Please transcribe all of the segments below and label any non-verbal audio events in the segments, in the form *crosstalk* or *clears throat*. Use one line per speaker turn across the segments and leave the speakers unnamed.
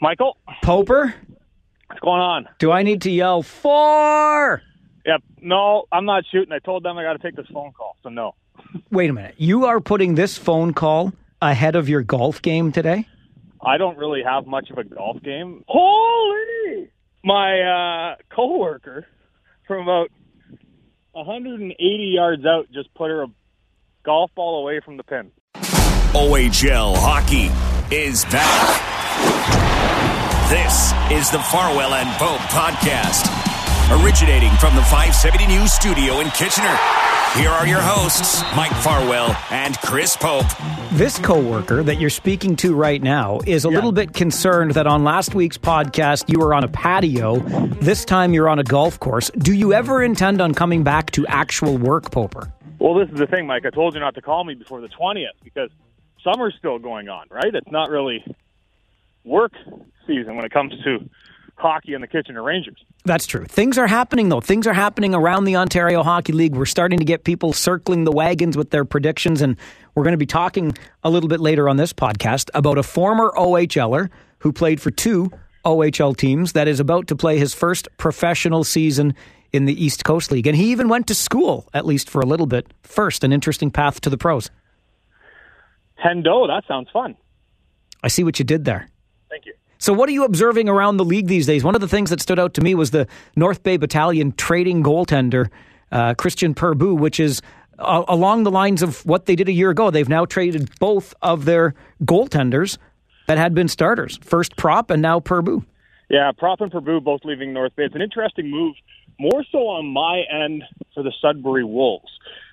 Michael,
Poper,
what's going on?
do I need to yell four?
Yep. No, I'm not shooting. I told them I got to take this phone call, so no. *laughs*
Wait a minute. You are putting this phone call ahead of your golf game today?
I don't really have much of a golf game. Holy! My uh, coworker from about 180 yards out just put her a golf ball away from the pin.
OHL hockey is back. This is the Farwell and Pope podcast, originating from the 570 News studio in Kitchener. Here are your hosts, Mike Farwell and Chris Pope.
This coworker that you're speaking to right now is a little bit concerned that on last week's podcast you were on a patio. This time you're on a golf course. Do you ever intend on coming back to actual work, Poper?
Well, this is the thing, Mike. I told you not to call me before the 20th because summer's still going on, right? It's not really work season when it comes to hockey and the Kitchener Rangers.
That's true. Things are happening, though. Things are happening around the Ontario Hockey League. We're starting to get people circling the wagons with their predictions, and we're going to be talking a little bit later on this podcast about a former OHLer who played for two OHL teams that is about to play his first professional season in the East Coast League. And he even went to school, at least for a little bit, first, an interesting path to the pros.
Hendo, that sounds fun.
I see what you did there.
Thank you.
So, what are you observing around the league these days? One of the things that stood out to me was the North Bay Battalion trading goaltender, uh, Christian Purboo, which is uh, along the lines of what they did a year ago. They've now traded both of their goaltenders that had been starters first Propp and now Purboo.
Yeah, Propp and Purboo both leaving North Bay. It's an interesting move, more so on my end for the Sudbury Wolves,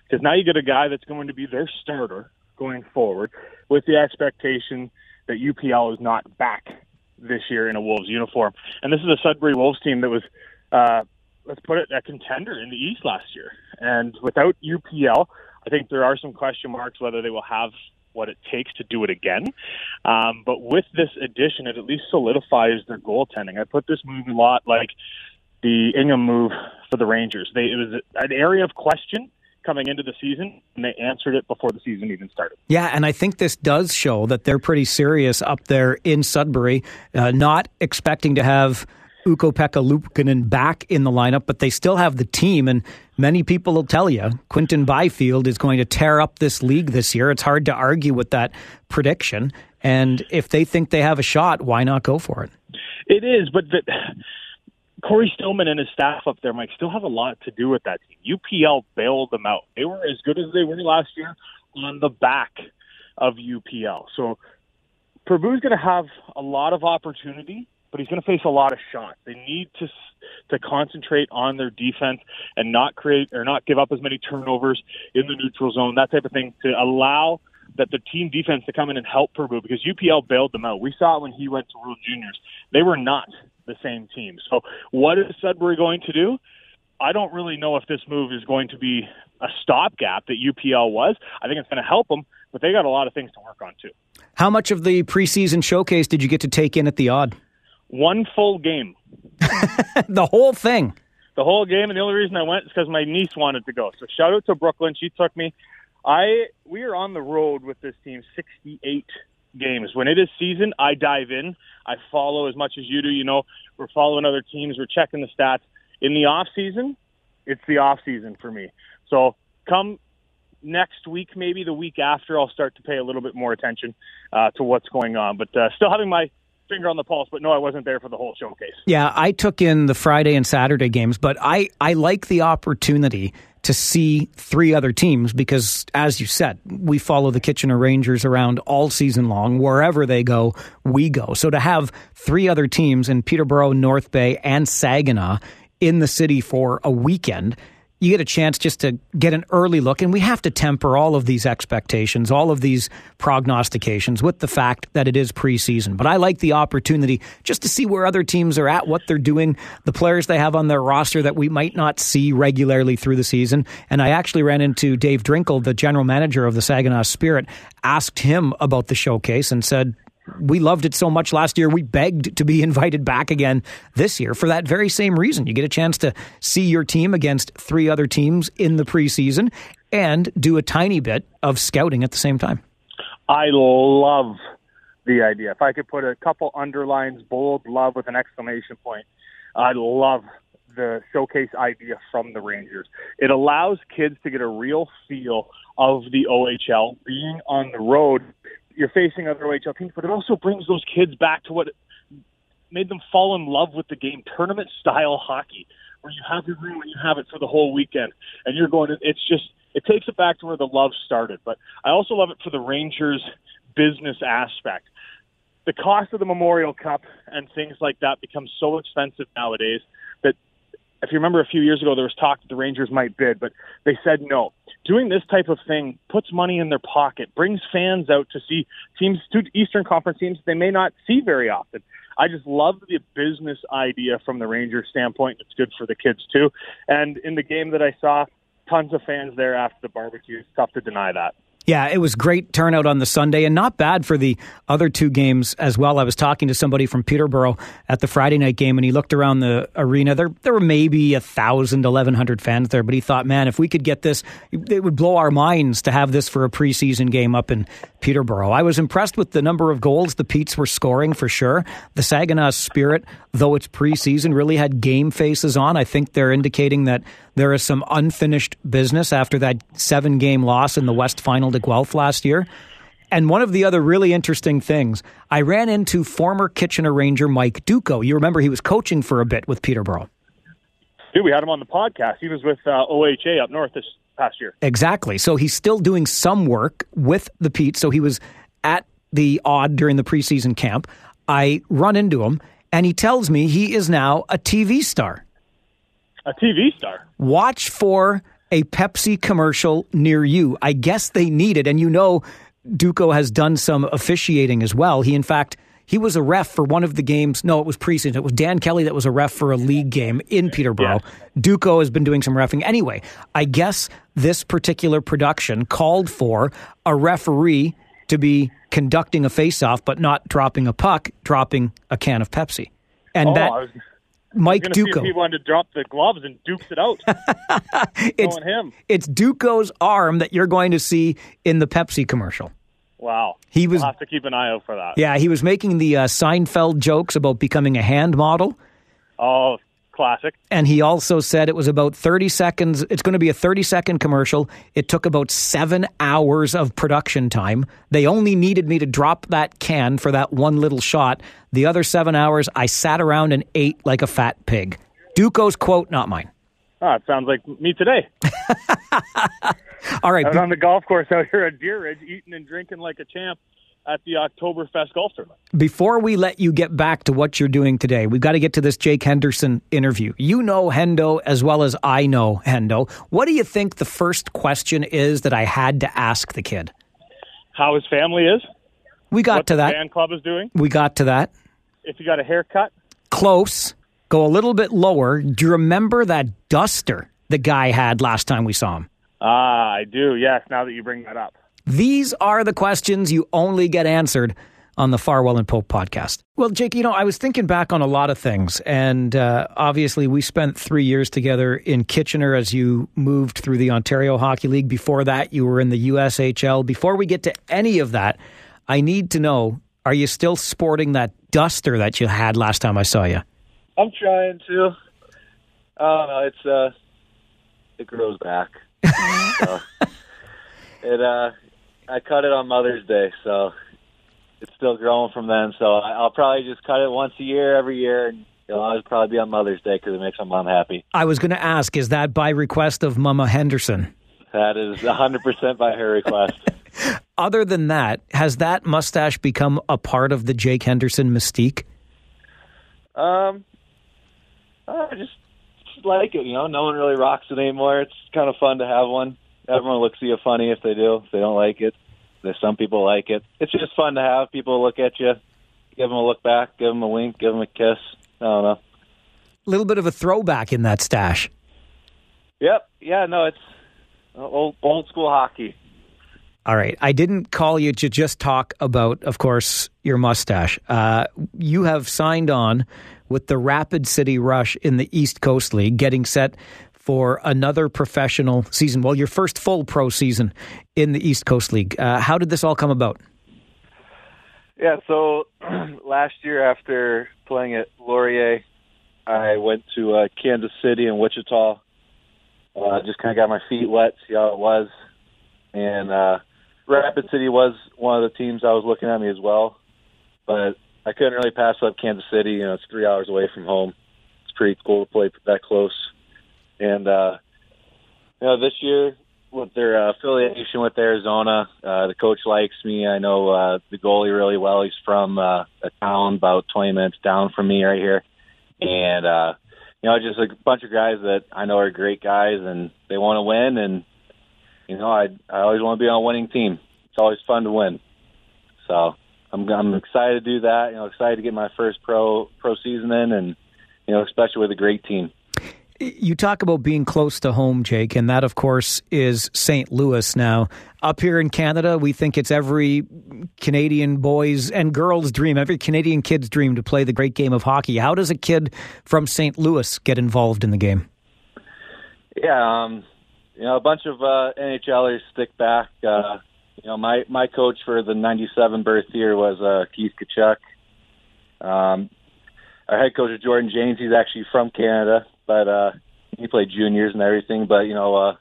because now you get a guy that's going to be their starter going forward with the expectation that UPL is not back this year in a Wolves uniform. And this is a Sudbury Wolves team that was, uh, let's put it, a contender in the East last year. And without UPL, I think there are some question marks whether they will have what it takes to do it again. Um, but with this addition, it at least solidifies their goaltending. I put this move a lot like the Ingham move for the Rangers. They, it was an area of question coming into the season, and they answered it before the season even started.
Yeah, and I think this does show that they're pretty serious up there in Sudbury, uh, not expecting to have Ukko-Pekka Luukkonen back in the lineup, but they still have the team, and many people will tell you Quinton Byfield is going to tear up this league this year. It's hard to argue with that prediction, and if they think they have a shot, why not go for it?
It is, but the, Cory Stillman and his staff up there, Mike, still have a lot to do with that team. UPL bailed them out. They were as good as they were last year on the back of UPL. So Purboo's going to have a lot of opportunity, but he's going to face a lot of shots. They need to to concentrate on their defense and not create or not give up as many turnovers in the neutral zone, that type of thing, to allow that the team defense to come in and help Purboo because UPL bailed them out. We saw it when he went to World Juniors. They were not the same team. So what is Sudbury going to do? I don't really know if this move is going to be a stopgap that UPL was. I think it's going to help them, but they got a lot of things to work on too.
How much of the preseason showcase did you get to take in at the Aud?
One full game. *laughs*
the whole thing.
The whole game, and the only reason I went is because my niece wanted to go. So shout out to Brooklyn. She took me. I we are on the road with this team 68 games. When it is season, I dive in. I follow as much as you do. You know, we're following other teams. We're checking the stats. In the off season, it's the off season for me. So come next week, maybe the week after, I'll start to pay a little bit more attention uh, to what's going on. But uh, still having my finger on the pulse. But no, I wasn't there for the whole showcase.
Yeah, I took in the Friday and Saturday games, but I I like the opportunity to see three other teams because, as you said, we follow the Kitchener Rangers around all season long. Wherever they go, we go. So to have three other teams in Peterborough, North Bay, and Saginaw in the city for a weekend, you get a chance just to get an early look. And we have to temper all of these expectations, all of these prognostications with the fact that it is preseason. But I like the opportunity just to see where other teams are at, what they're doing, the players they have on their roster that we might not see regularly through the season. And I actually ran into Dave Drinkill, the general manager of the Saginaw Spirit, asked him about the showcase and said, we loved it so much last year. We begged to be *laughs* invited back again this year for that very same reason. You get a chance to see your team against three other teams in the preseason and do a tiny bit of scouting at the same time.
I love the idea. If I could put a couple underlines, bold, love with an exclamation point, I love the showcase idea from the Rangers. It allows kids to get a real feel of the OHL, being on the road. You're facing other OHL teams, but it also brings those kids back to what made them fall in love with the game, tournament style hockey, where you have your room and you have it for the whole weekend, and you're going. It's just it takes it back to where the love started. But I also love it for the Rangers business aspect. The cost of the Memorial Cup and things like that becomes so expensive nowadays if you remember a few years ago, there was talk that the Rangers might bid, but they said no. Doing this type of thing puts money in their pocket, brings fans out to see teams, to Eastern Conference teams they may not see very often. I just love the business idea from the Rangers standpoint. It's good for the kids too. And in the game that I saw, tons of fans there after the barbecue. It's tough to deny that.
Yeah, it was great turnout on the Sunday and not bad for the other two games as well. I was talking to somebody from Peterborough at the Friday night game and he looked around the arena. There there were maybe a thousand, eleven hundred fans there, but he thought, man, if we could get this, it would blow our minds to have this for a preseason game up in Peterborough. I was impressed with the number of goals the Petes were scoring for sure. The Saginaw Spirit, though it's preseason, really had game faces on. I think they're indicating that there is some unfinished business after that seven game loss in the West Final to Guelph last year. And one of the other really interesting things, I ran into former Kitchener Ranger Mike Duco. You remember he was coaching for a bit with Peterborough.
Dude, we had him on the podcast. He was with uh, OHA up north this past year.
Exactly. So he's still doing some work with the Pete. So he was at the Aud during the preseason camp. I run into him and he tells me he is now a TV star.
A TV star.
Watch for a Pepsi commercial near you. I guess they need it. And you know, Duco has done some officiating as well. He, in fact, he was a ref for one of the games. No, it was preseason. It was Dan Kelly that was a ref for a league game in Peterborough. Yeah. Duco has been doing some refing. Anyway, I guess this particular production called for a referee to be conducting a face-off, but not dropping a puck, dropping a can of Pepsi. And
oh,
that
was,
Mike Duco.
he wanted to drop the gloves and dukes it out. *laughs*
it's
him.
It's Duco's arm that you're going to see in the Pepsi commercial.
Wow.
He was
will have to keep an eye out for that.
Yeah, he was making the uh, Seinfeld jokes about becoming a hand model.
Oh, classic.
And he also said it was about 30 seconds. It's going to be a 30 second commercial. It took about seven hours of production time. They only needed me to drop that can for that one little shot. The other seven hours, I sat around and ate like a fat pig. Duco's quote, not mine.
Ah, it sounds like me today. *laughs*
All right.
I was on the golf course out here at Deer Ridge, eating and drinking like a champ at the Oktoberfest golf tournament.
Before we let you get back to what you're doing today, we've got to get to this Jake Henderson interview. You know Hendo as well as I know Hendo. What do you think the first question is that I had to ask the kid?
How his family is?
We got
what
to that.
fan club is doing?
We got to that.
If you got a haircut?
Close. Go a little bit lower. Do you remember that duster the guy had last time we saw him?
Ah, I do. Yes, now that you bring that up.
These are the questions you only get answered on the Farwell and Pope podcast. Well, Jake, you know, I was thinking back on a lot of things, and uh, obviously, we spent three years together in Kitchener as you moved through the Ontario Hockey League. Before that, you were in the USHL. Before we get to any of that, I need to know: Are you still sporting that duster that you had last time I saw you?
I'm trying to. Oh no, it's uh, it grows back. *laughs* so, it uh, I cut it on Mother's Day, so it's still growing from then. So I'll probably just cut it once a year, every year, and it'll always probably be on Mother's Day because it makes my mom happy.
I was going to ask, is that by request of Mama Henderson?
That is 100% by her request. *laughs*
Other than that, has that mustache become a part of the Jake Henderson mystique?
Um, I just like it. You know, no one really rocks it anymore. It's kind of fun to have one. Everyone looks at you funny if they do. If they don't like it, there's some people like it. It's just fun to have people look at you, give them a look back, give them a wink, give them a kiss. I don't know.
A little bit of a throwback in that stash.
Yep. Yeah. No, it's old old school hockey.
All right. I didn't call you to just talk about, of course, your mustache. Uh, you have signed on with the Rapid City Rush in the East Coast League, getting set for another professional season. Well, your first full pro season in the East Coast League. Uh, how did this all come about?
Yeah, so *clears throat* last year after playing at Laurier, I went to uh, Kansas City and Wichita. Uh, just kind of got my feet wet, see how it was, and uh, Rapid City was one of the teams I was looking at me as well, but I couldn't really pass up Kansas City. You know, it's three hours away from home. It's pretty cool to play that close, and uh, you know, this year with their uh, affiliation with Arizona, uh, the coach likes me. I know uh, the goalie really well. He's from uh, a town about 20 minutes down from me right here, and uh, you know, just a bunch of guys that I know are great guys, and they want to win. And you know, I I always want to be on a winning team. It's always fun to win. So I'm I'm excited to do that. You know, excited to get my first pro pro season in, and you know, especially with a great team.
You talk about being close to home, Jake, and that, of course, is St. Louis. Now, up here in Canada, we think it's every Canadian boy's and girl's dream, every Canadian kid's dream to play the great game of hockey. How does a kid from St. Louis get involved in the game?
Yeah, um, you know, a bunch of uh, NHLers stick back. Uh, you know, my my coach for the '97 birth year was uh, Keith Tkachuk. Um, our head coach is Jordan James. He's actually from Canada, but uh, he played juniors and everything. But you know, uh,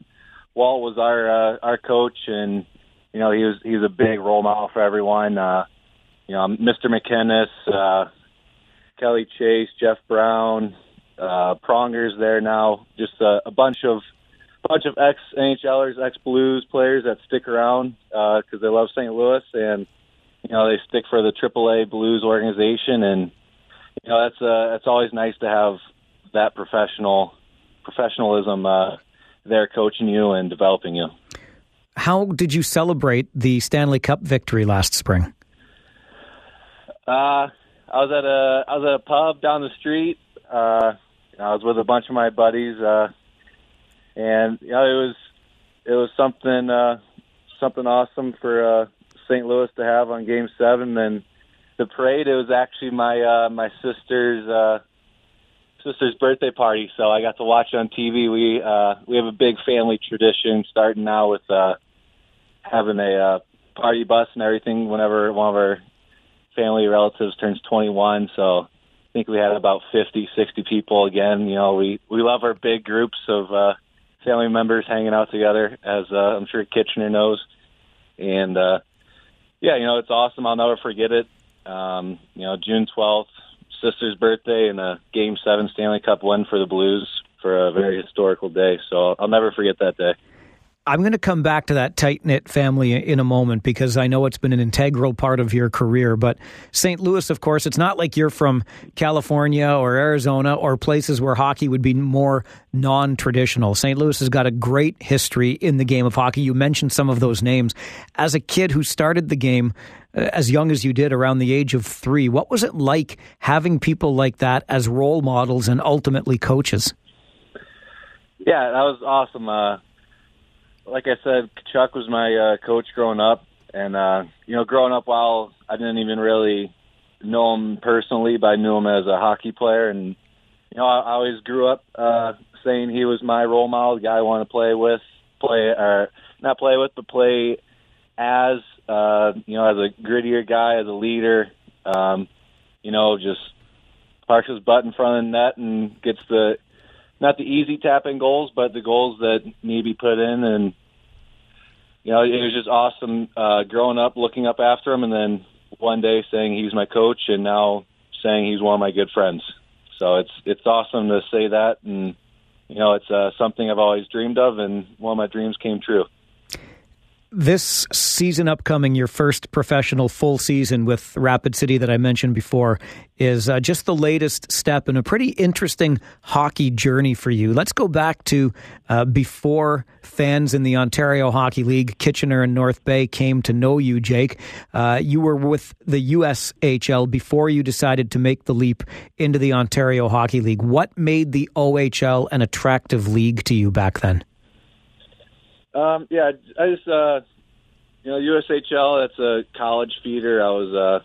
Walt was our uh, our coach, and you know he was he's a big role model for everyone. Uh, you know, Mr. MacInnis, uh, Kelly Chase, Jeff Brown, uh, Pronger's there now. Just a, a bunch of bunch of ex NHLers, ex Blues players that stick around because uh, they love St. Louis and you know they stick for the AAA Blues organization, and you know that's uh, that's always nice to have that professional professionalism uh, there coaching you and developing you.
How did you celebrate the Stanley Cup victory last spring?
Uh, I was at a I was at a pub down the street. Uh, I was with a bunch of my buddies, uh, and you know, it was it was something uh, something awesome for uh, St. Louis to have on Game Seven. And the parade, it was actually my uh, my sister's uh, sister's birthday party, so I got to watch on TV. We uh, we have a big family tradition, starting now with uh, having a uh, party bus and everything. Whenever one of our family relatives turns 21, so I think we had about 50, 60 people again. You know, we we love our big groups of uh, family members hanging out together, as uh, I'm sure Kitchener knows. And uh, yeah, you know, it's awesome. I'll never forget it. Um, you know, June 12th, sister's birthday and a Game Seven Stanley Cup win for the Blues for a very historical day. So I'll never forget that day.
I'm going to come back to that tight knit family in a moment because I know it's been an integral part of your career. But St. Louis, of course, it's not like you're from California or Arizona or places where hockey would be more non traditional. St. Louis has got a great history in the game of hockey. You mentioned some of those names. As a kid who started the game, uh, as young as you did, around the age of three. What was it like having people like that as role models and ultimately coaches?
Yeah, that was awesome. Uh, like I said, Chuck was my uh, coach growing up, and uh, you know, growing up, while I didn't even really know him personally, but I knew him as a hockey player, and you know, I, I always grew up uh, saying he was my role model, the guy I want to play with, play or not play with, but play as uh, you know, as a grittier guy, as a leader. Um, you know, just parks his butt in front of the net and gets the not the easy tapping goals, but the goals that need to be put in. And you know, it was just awesome uh, growing up, looking up after him, and then one day saying he's my coach, and now saying he's one of my good friends. So it's it's awesome to say that, and you know, it's uh, something I've always dreamed of, and one of my dreams came true
this season upcoming, your first professional full season with Rapid City that I mentioned before, is uh, just the latest step in a pretty interesting hockey journey for you. Let's go back to uh, before fans in the Ontario Hockey League, Kitchener and North Bay, came to know you, Jake. Uh, you were with the USHL before you decided to make the leap into the Ontario Hockey League. What made the OHL an attractive league to you back then?
Um, yeah, I just uh, you know USHL. That's a college feeder. I was uh,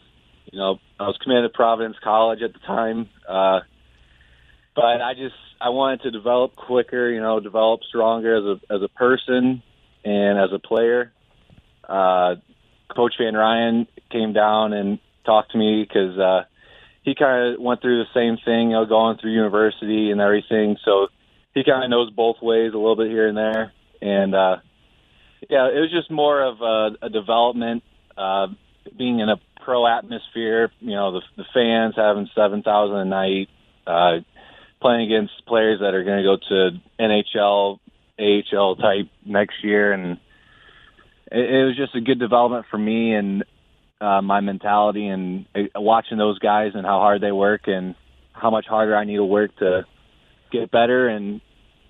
you know I was commanded Providence College at the time, uh, but I just I wanted to develop quicker. You know, develop stronger as a as a person and as a player. Uh, Coach Van Ryn came down and talk to me because uh, he kind of went through the same thing, you know, going through university and everything. So he kind of knows both ways a little bit here and there. And uh, yeah, it was just more of a, a development, uh, being in a pro atmosphere. You know, the, the fans having seven thousand a night, uh, playing against players that are going to go to NHL, AHL type next year, and it, it was just a good development for me and uh, my mentality and uh, watching those guys and how hard they work and how much harder I need to work to get better and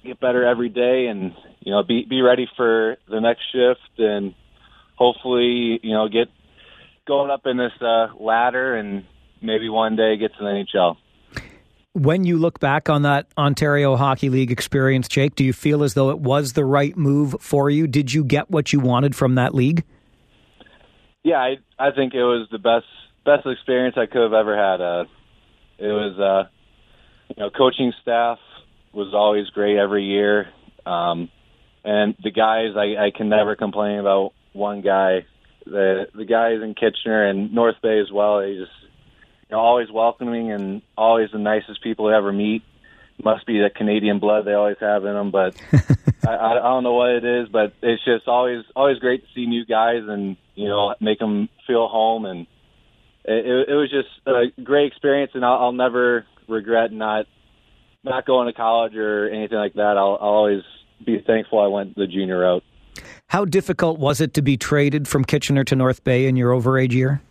get better every day and you know be be ready for the next shift and hopefully you know get going up in this uh, ladder and maybe one day get to the NHL.
When you look back on that Ontario Hockey League experience, Jake, do you feel as though it was the right move for you? Did you get what you wanted from that league?
Yeah, I I think it was the best best experience I could have ever had. Uh, it was uh, you know coaching staff was always great every year, um, and the guys I, I can never complain about one guy. The the guys in Kitchener and North Bay as well. They just you know always welcoming and always the nicest people to ever meet. Must be the Canadian blood they always have in them, but *laughs* I, I don't know what it is. But it's just always always great to see new guys and you know make them feel home and it, it was just a great experience and I'll, I'll never regret not not going to college or anything like that. I'll, I'll always be thankful I went the junior route.
How difficult was it to be traded from Kitchener to North Bay in your overage year?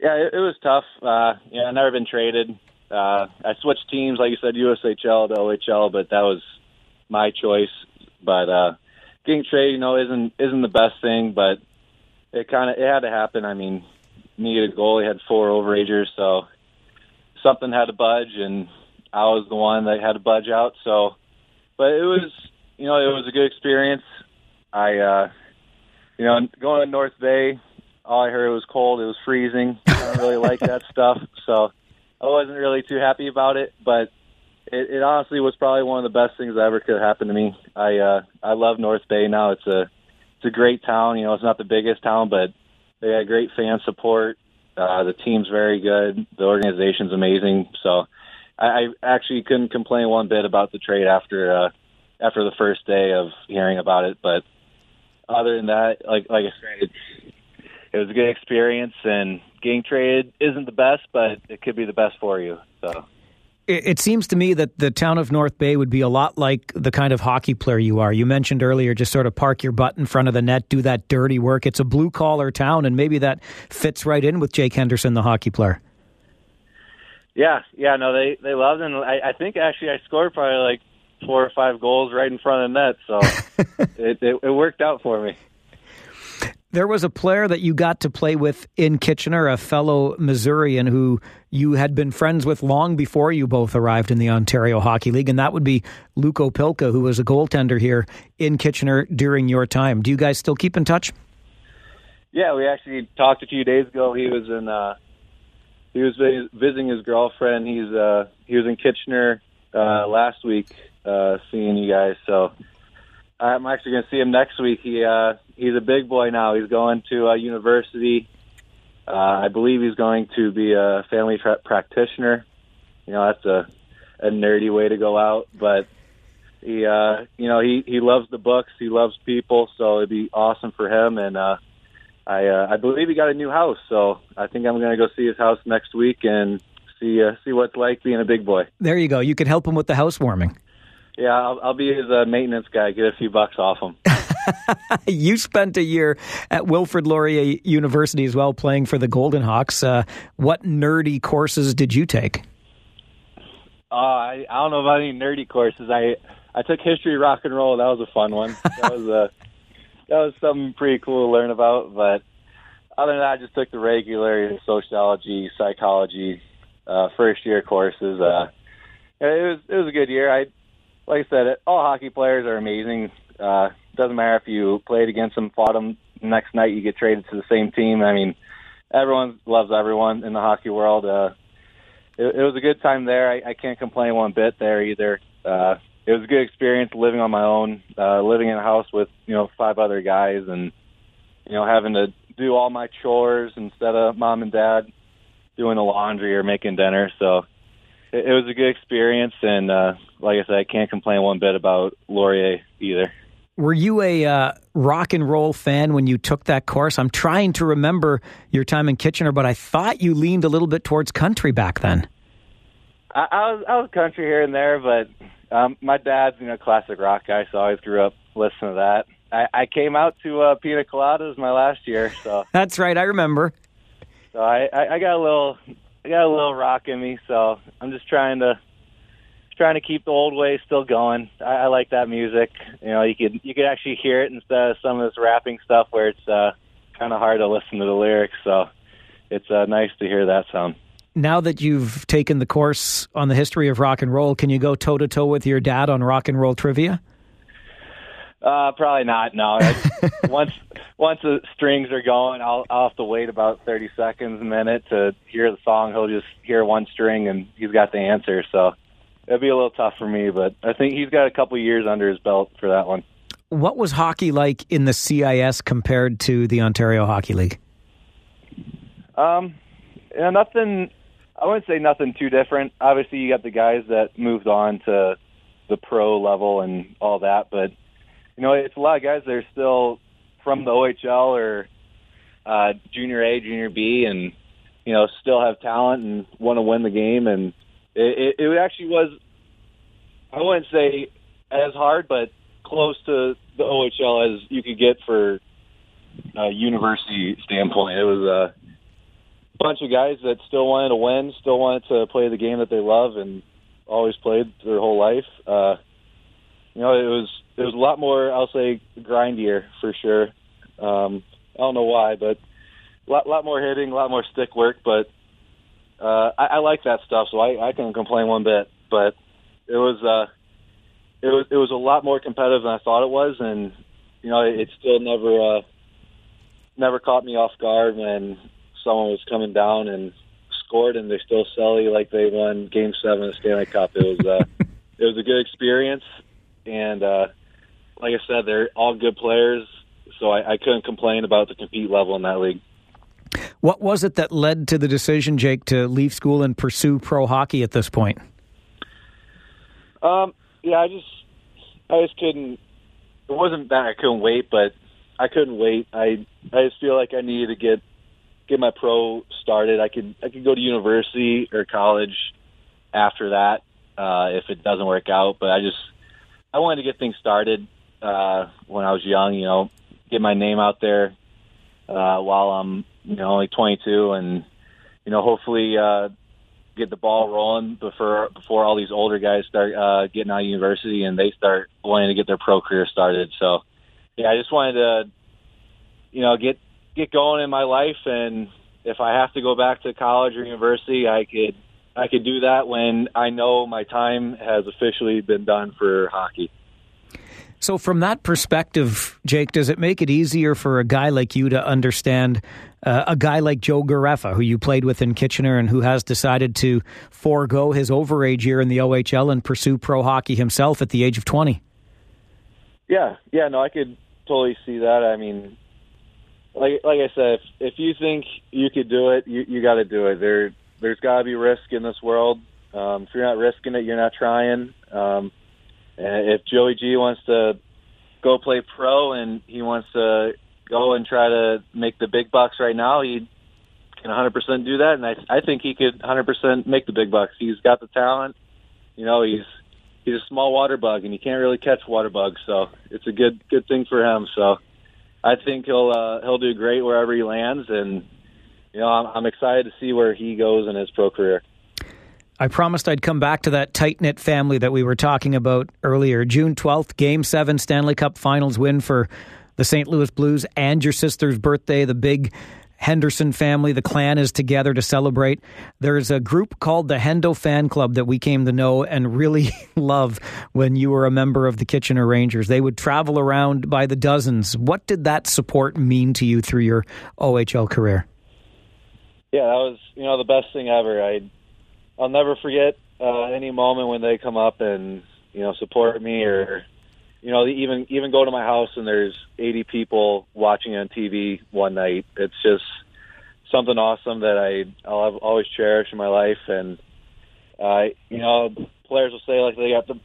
Yeah, it, it was tough. Uh, yeah, I've never been traded. Uh, I switched teams, like you said, USHL to OHL, but that was my choice. But uh, getting traded, you know, isn't isn't the best thing, but it kind of it had to happen. I mean, needed a goalie, had four overagers, so something had to budge, and I was the one that had to budge out. So, but it was, you know, it was a good experience. I, uh, you know, going to North Bay, all I heard was cold. It was freezing. I don't really like that *laughs* stuff, so I wasn't really too happy about it. But it, it honestly was probably one of the best things that ever could happen to me. I, uh, I love North Bay now. It's a, it's a great town. You know, it's not the biggest town, but they got great fan support. Uh, the team's very good. The organization's amazing. So I, I actually couldn't complain one bit about the trade after uh, after the first day of hearing about it. But other than that, like like I said, it was a good experience, and getting traded isn't the best, but it could be the best for you. So
it seems to me that the town of North Bay would be a lot like the kind of hockey player you are. You mentioned earlier, just sort of park your butt in front of the net, do that dirty work. It's a blue collar town, and maybe that fits right in with Jake Henderson, the hockey player.
Yeah, yeah, no, they they loved it. And I, I think actually I scored probably like four or five goals right in front of the net, so *laughs* it, it it worked out for me.
There was a player that you got to play with in Kitchener, a fellow Missourian who you had been friends with long before you both arrived in the Ontario Hockey League, and that would be Luke Opilka, who was a goaltender here in Kitchener during your time. Do you guys still keep in touch?
Yeah, we actually talked a few days ago. He was in uh, he was visiting his girlfriend. He's uh, he was in Kitchener uh, last week, uh, seeing you guys. So I'm actually going to see him next week. He uh, he's a big boy now. He's going to uh, university. Uh, I believe he's going to be a family tra- practitioner. You know, that's a a nerdy way to go out, but he uh, you know he he loves the books. He loves people, so it'd be awesome for him. And uh, I uh, I believe he got a new house, so I think I'm going to go see his house next week and see uh, see what it's like being a big boy.
There you go. You could help him with the housewarming.
Yeah, I'll, I'll be his uh, maintenance guy. Get a few bucks off him. *laughs*
you spent a year at Wilfrid Laurier University as well, playing for the Golden Hawks. Uh, what nerdy courses did you take?
Uh, I, I don't know about any nerdy courses. I I took history, rock and roll. That was a fun one. That was a that was something pretty cool to learn about. But other than that, I just took the regular sociology, psychology, uh, first year courses. Uh, it was it was a good year. I like I said, all hockey players are amazing. Uh, doesn't matter if you played against them, fought them. Next night, you get traded to the same team. I mean, everyone loves everyone in the hockey world. Uh, it, it was a good time there. I, I can't complain one bit there either. Uh, it was a good experience living on my own, uh, living in a house with you know five other guys, and you know having to do all my chores instead of mom and dad doing the laundry or making dinner. So it, it was a good experience, and uh, like I said, I can't complain one bit about Laurier either.
Were you a uh, rock and roll fan when you took that course? I'm trying to remember your time in Kitchener, but I thought you leaned a little bit towards country back then.
I, I was I was country here and there, but um, my dad's you know classic rock guy, so I always grew up listening to that. I, I came out to uh, Pina Coladas my last year, so *laughs*
that's right. I remember.
So I, I, I got a little I got a little rock in me, so I'm just trying to trying to keep the old way still going. I, I like that music. You know, you could you could actually hear it instead of some of this rapping stuff where it's uh, kind of hard to listen to the lyrics. So it's uh, nice to hear that sound.
Now that you've taken the course on the history of rock and roll, can you go toe to toe with your dad on rock and roll trivia?
Uh, probably not. No. *laughs* once once the strings are going, I'll I'll have to wait about thirty seconds, a minute to hear the song. He'll just hear one string and he's got the answer. So it'll be a little tough for me, but I think he's got a couple years under his belt for that one.
What was hockey like in the CIS compared to the Ontario Hockey League?
Um, yeah, nothing. I wouldn't say nothing too different. Obviously, you got the guys that moved on to the pro level and all that, but you know, it's a lot of guys that are still from the OHL or uh, junior A, junior B, and you know, still have talent and want to win the game. And it, it, it actually was, I wouldn't say as hard, but close to the OHL as you could get for a university standpoint. It was a bunch of guys that still wanted to win, still wanted to play the game that they love, and always played their whole life. Uh, you know, it was it was a lot more, I'll say, grindier for sure. Um, I don't know why, but a lot, lot more hitting, a lot more stick work. But uh, I, I like that stuff, so I, I can't complain one bit. But it was uh, it was it was a lot more competitive than I thought it was, and you know, it, it still never uh, never caught me off guard when someone was coming down and scored, and they still sell you like they won Game Seven of the Stanley Cup. It was uh, *laughs* it was a good experience, and uh, like I said, they're all good players, so I, I couldn't complain about the compete level in that league.
What was it that led to the decision, Jake, to leave school and pursue pro hockey at this point?
Um, yeah, I just, I just couldn't. It wasn't that I couldn't wait, but I couldn't wait. I, I just feel like I needed to get, get my pro started. I could, I could go to university or college after that uh, if it doesn't work out. But I just, I wanted to get things started uh, when I was young. You know, get my name out there uh, while I'm you know only 22, and you know hopefully uh, get the ball rolling before before all these older guys start uh, getting out of university and they start wanting to get their pro career started. So yeah, I just wanted to you know get get going in my life, and if I have to go back to college or university, I could. I could do that when I know my time has officially been done for hockey.
So, from that perspective, Jake, does it make it easier for a guy like you to understand uh, a guy like Joe Gareffa, who you played with in Kitchener and who has decided to forego his overage year in the OHL and pursue pro hockey himself at the age of 20?
Yeah, yeah, no, I could totally see that. I mean, like like I said, if, if you think you could do it, you, you got to do it. There, there's got to be risk in this world. Um, if you're not risking it, you're not trying. Um, and if Joey G wants to go play pro and he wants to go and try to make the big bucks right now, he can 100% do that. And I, I think he could 100% make the big bucks. He's got the talent. You know, he's he's a small water bug, and you can't really catch water bugs, so it's a good good thing for him. So I think he'll uh, he'll do great wherever he lands, and you know I'm, I'm excited to see where he goes in his pro career.
I promised I'd come back to that tight knit family that we were talking about earlier. June 12th, Game 7 Stanley Cup Finals win for the St. Louis Blues and your sister's birthday. The big Henderson family, the clan is together to celebrate. There's a group called the Hendo Fan Club that we came to know and really *laughs* love when you were a member of the Kitchener Rangers. They would travel around by the dozens. What did that support mean to you through your OHL career?
Yeah, that was you know the best thing ever. I I'll never forget uh, any moment when they come up and you know support me or you know, even even go to my house and there's 80 people watching on TV one night. It's just something awesome that I I'll always cherish in my life. And uh, you know, players will say like they got the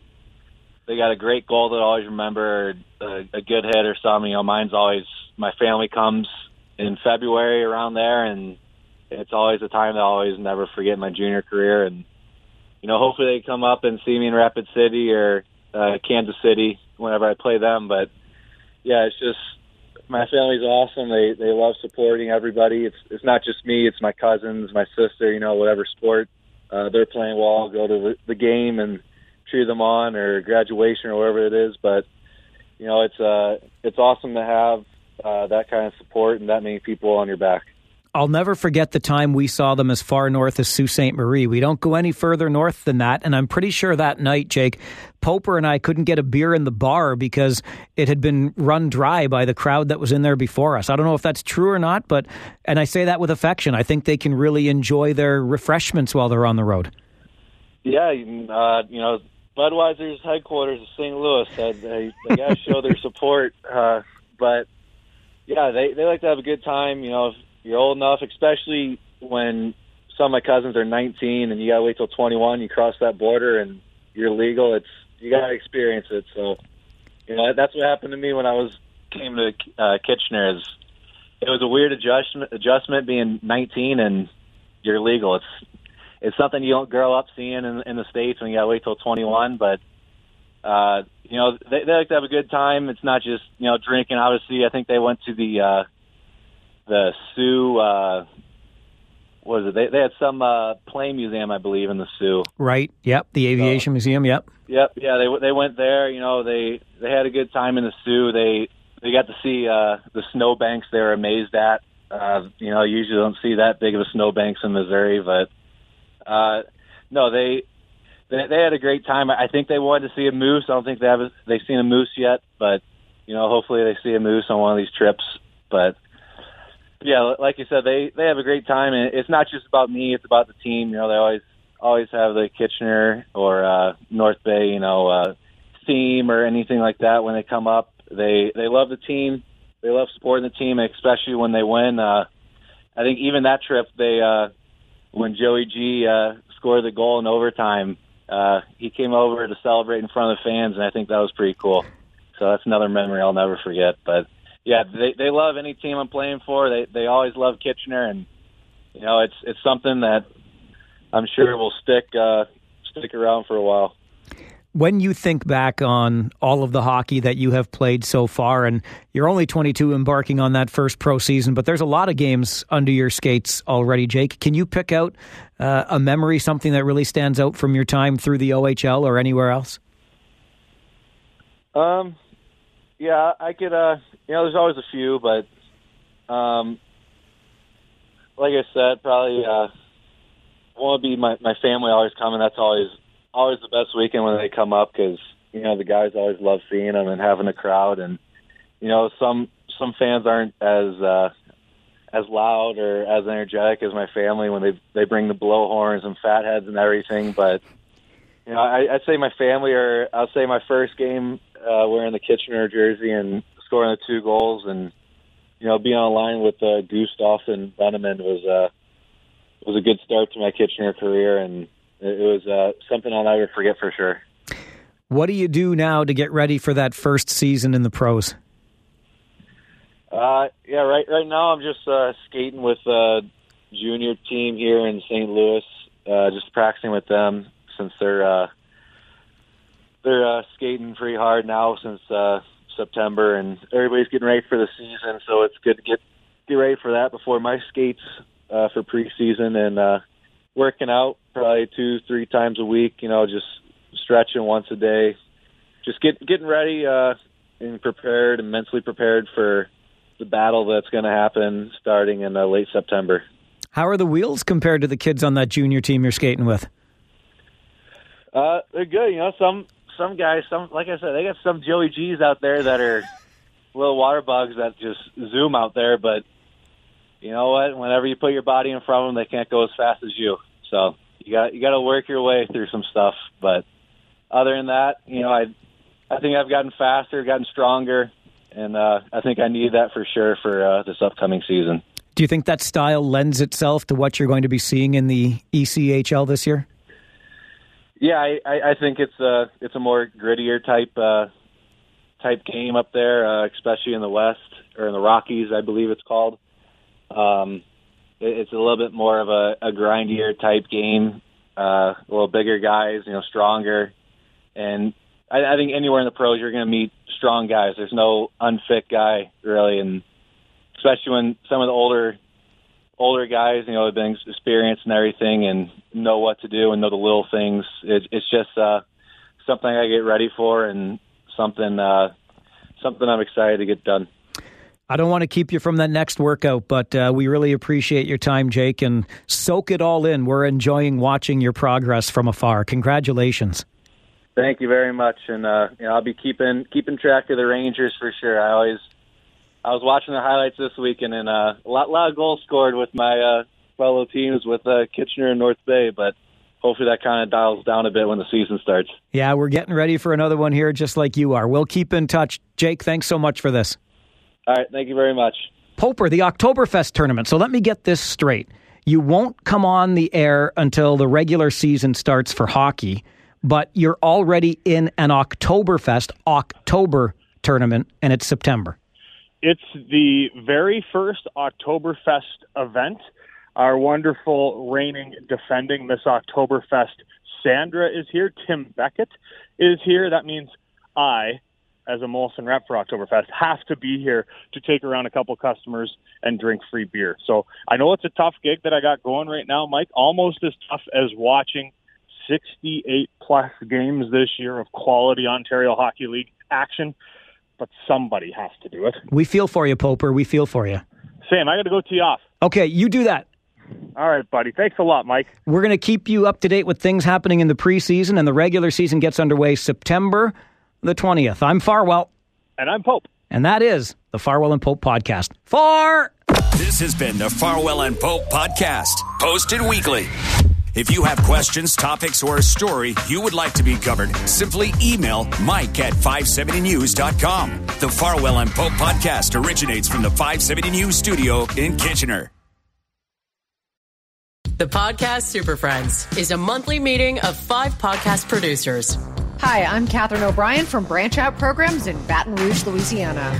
they got a great goal that I always remember, a, a good hit or something. You know, mine's always my family comes in February around there, and it's always a time that I always never forget in my junior career. And you know, hopefully they come up and see me in Rapid City or uh, Kansas City whenever I play them. But yeah, it's just my family's awesome. They they love supporting everybody. It's it's not just me. It's my cousins, my sister. You know, whatever sport uh, they're playing well, I'll go to the, game and cheer them on, or graduation, or wherever it is. But you know, it's uh it's awesome to have uh, that kind of support and that many people on your back.
I'll never forget the time we saw them as far north as Sault Ste. Marie. We don't go any further north than that. And I'm pretty sure that night, Jake, Poper and I couldn't get a beer in the bar because it had been run dry by the crowd that was in there before us. I don't know if that's true or not, but, and I say that with affection. I think they can really enjoy their refreshments while they're on the road.
Yeah, uh, you know, Budweiser's headquarters is St. Louis. Uh, they, they got to show their support. Uh, but, yeah, they, they like to have a good time. You know, you're old enough, especially when some of my cousins are 19 and you gotta wait till 21. You cross that border and you're legal. It's you gotta experience it. So, you know, that's what happened to me when I was came to uh, Kitchener. Is it was a weird adjustment adjustment being 19 and you're legal. It's it's something you don't grow up seeing in, in the states when you gotta wait till 21. But uh, you know, they, they like to have a good time. It's not just you know drinking. Obviously, I think they went to the uh, the Soo. Uh, was it? They, they had some uh, plane museum, I believe, in the Soo.
Right. Yep. The aviation so, museum. Yep.
Yep. Yeah. They they went there. You know, they they had a good time in the Soo. They they got to see uh, the snowbanks. They were amazed at. Uh, you know, usually don't see that big of a snowbanks in Missouri, but uh, no, they, they they had a great time. I think they wanted to see a moose. I don't think they have a, they've seen a moose yet, but you know, hopefully they see a moose on one of these trips. But yeah, like you said, they they have a great time, and it's not just about me; it's about the team. You know, they always always have the Kitchener or uh, North Bay, you know, uh, theme or anything like that when they come up. They they love the team. They love supporting the team, especially when they win. Uh, I think even that trip, they uh, when Joey G uh, scored the goal in overtime, uh, he came over to celebrate in front of the fans, and I think that was pretty cool. So that's another memory I'll never forget. But yeah, they they love any team I'm playing for. They they always love Kitchener, and you know it's it's something that I'm sure will stick uh, stick around for a while.
When you think back on all of the hockey that you have played so far, and you're only 22 embarking on that first pro season, but there's a lot of games under your skates already, Jake. Can you pick out uh, a memory, something that really stands out from your time through the OHL or anywhere else?
Um, yeah, I could. Uh, you know, there's always a few, but um, like I said, probably uh, want to be my my family always coming. That's always always the best weekend when they come up because you know the guys always love seeing them and having a crowd, and you know some some fans aren't as uh, as loud or as energetic as my family when they they bring the blowhorns and fatheads and everything, but. You know, I, I'd say my family, or I'll say my first game uh, wearing the Kitchener jersey and scoring the two goals, and you know being on line with uh, Gustav and Benjamin was uh, was a good start to my Kitchener career, and it, was uh, something I'll never forget for sure.
What do you do now to get ready for that first season in the pros?
Uh, yeah, right. Right now, I'm just uh, skating with a junior team here in St. Louis. Uh, just practicing with them since they're uh, they're uh, skating pretty hard now since uh, September, and everybody's getting ready for the season. So it's good to get get ready for that before my skates uh, for preseason and uh, working out probably two three times a week. You know, just stretching once a day, just get getting ready uh, and prepared and mentally prepared for the battle that's going to happen starting in uh, late September.
How are the wheels compared to the kids on that junior team you're skating with?
Uh, they're good. You know, some some guys, some like I said, they got some Joey G's out there that are *laughs* little water bugs that just zoom out there. But you know what? Whenever you put your body in front of them, they can't go as fast as you. So you got you got to work your way through some stuff. But other than that, you know, I I think I've gotten faster, gotten stronger, and uh, I think I need that for sure for uh, this upcoming season.
Do you think that style lends itself to what you're going to be seeing in the ECHL this year?
Yeah, I, I think it's a it's a more grittier type uh, type game up there, uh, especially in the West or in the Rockies, I believe it's called. Um, it, it's a little bit more of a, a grindier type game, uh, a little bigger guys, you know, stronger, and I, I think anywhere in the pros you're going to meet strong guys. There's no unfit guy really, and especially when some of the older older guys, you know, have been experienced and everything, and know what to do and know the little things. It, it's just uh, something I get ready for, and something uh, something I'm excited to get done.
I don't want to keep you from that next workout, but uh, we really appreciate your time, Jake, and soak it all in. We're enjoying watching your progress from afar. Congratulations.
Thank you very much, and uh, you know, I'll be keeping keeping track of the Rangers for sure. I always I was watching the highlights this weekend, and uh, a lot, lot of goals scored with my uh, fellow teams with uh, Kitchener and North Bay, but hopefully that kind of dials down a bit when the season starts.
Yeah, we're getting ready for another one here, just like you are. We'll keep in touch. Jake, thanks so much for this.
All right, thank you very much.
Poper, the Oktoberfest tournament. So let me get this straight. You won't come on the air until the regular season starts for hockey, but you're already in an Oktoberfest October tournament, and it's September.
It's the very first Oktoberfest event. Our wonderful reigning, defending Miss Oktoberfest, Sandra, is here. Tim Beckett is here. That means I, as a Molson rep for Oktoberfest, have to be here to take around a couple customers and drink free beer. So I know it's a tough gig that I got going right now, Mike. Almost as tough as watching 68 plus games this year of quality Ontario Hockey League action but somebody has to do it.
We feel for you, Poper. We feel for you.
Sam, I got to go tee off.
Okay, you do that.
All right, buddy. Thanks a lot, Mike.
We're going to keep you up to date with things happening in the preseason, and the regular season gets underway September the 20th. I'm Farwell.
And I'm Pope.
And that is the Farwell and Pope podcast. Far!
This has been the Farwell and Pope podcast, posted weekly. If you have questions, topics, or a story you would like to be covered, simply email mike at 570news.com. The Farwell and Pope podcast originates from the 570 News studio in Kitchener.
The Podcast Super Friends is a monthly meeting of five podcast producers.
Hi, I'm Katherine O'Brien from Branch Out Programs in Baton Rouge, Louisiana.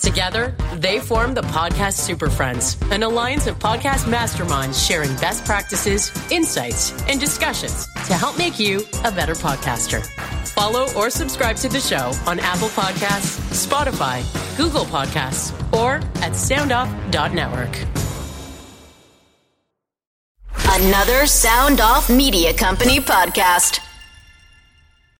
Together, they form the Podcast Super Friends, an alliance of podcast masterminds sharing best practices, insights, and discussions to help make you a better podcaster. Follow or subscribe to the show on Apple Podcasts, Spotify, Google Podcasts, or at soundoff.network.
Another Sound Off Media Company podcast.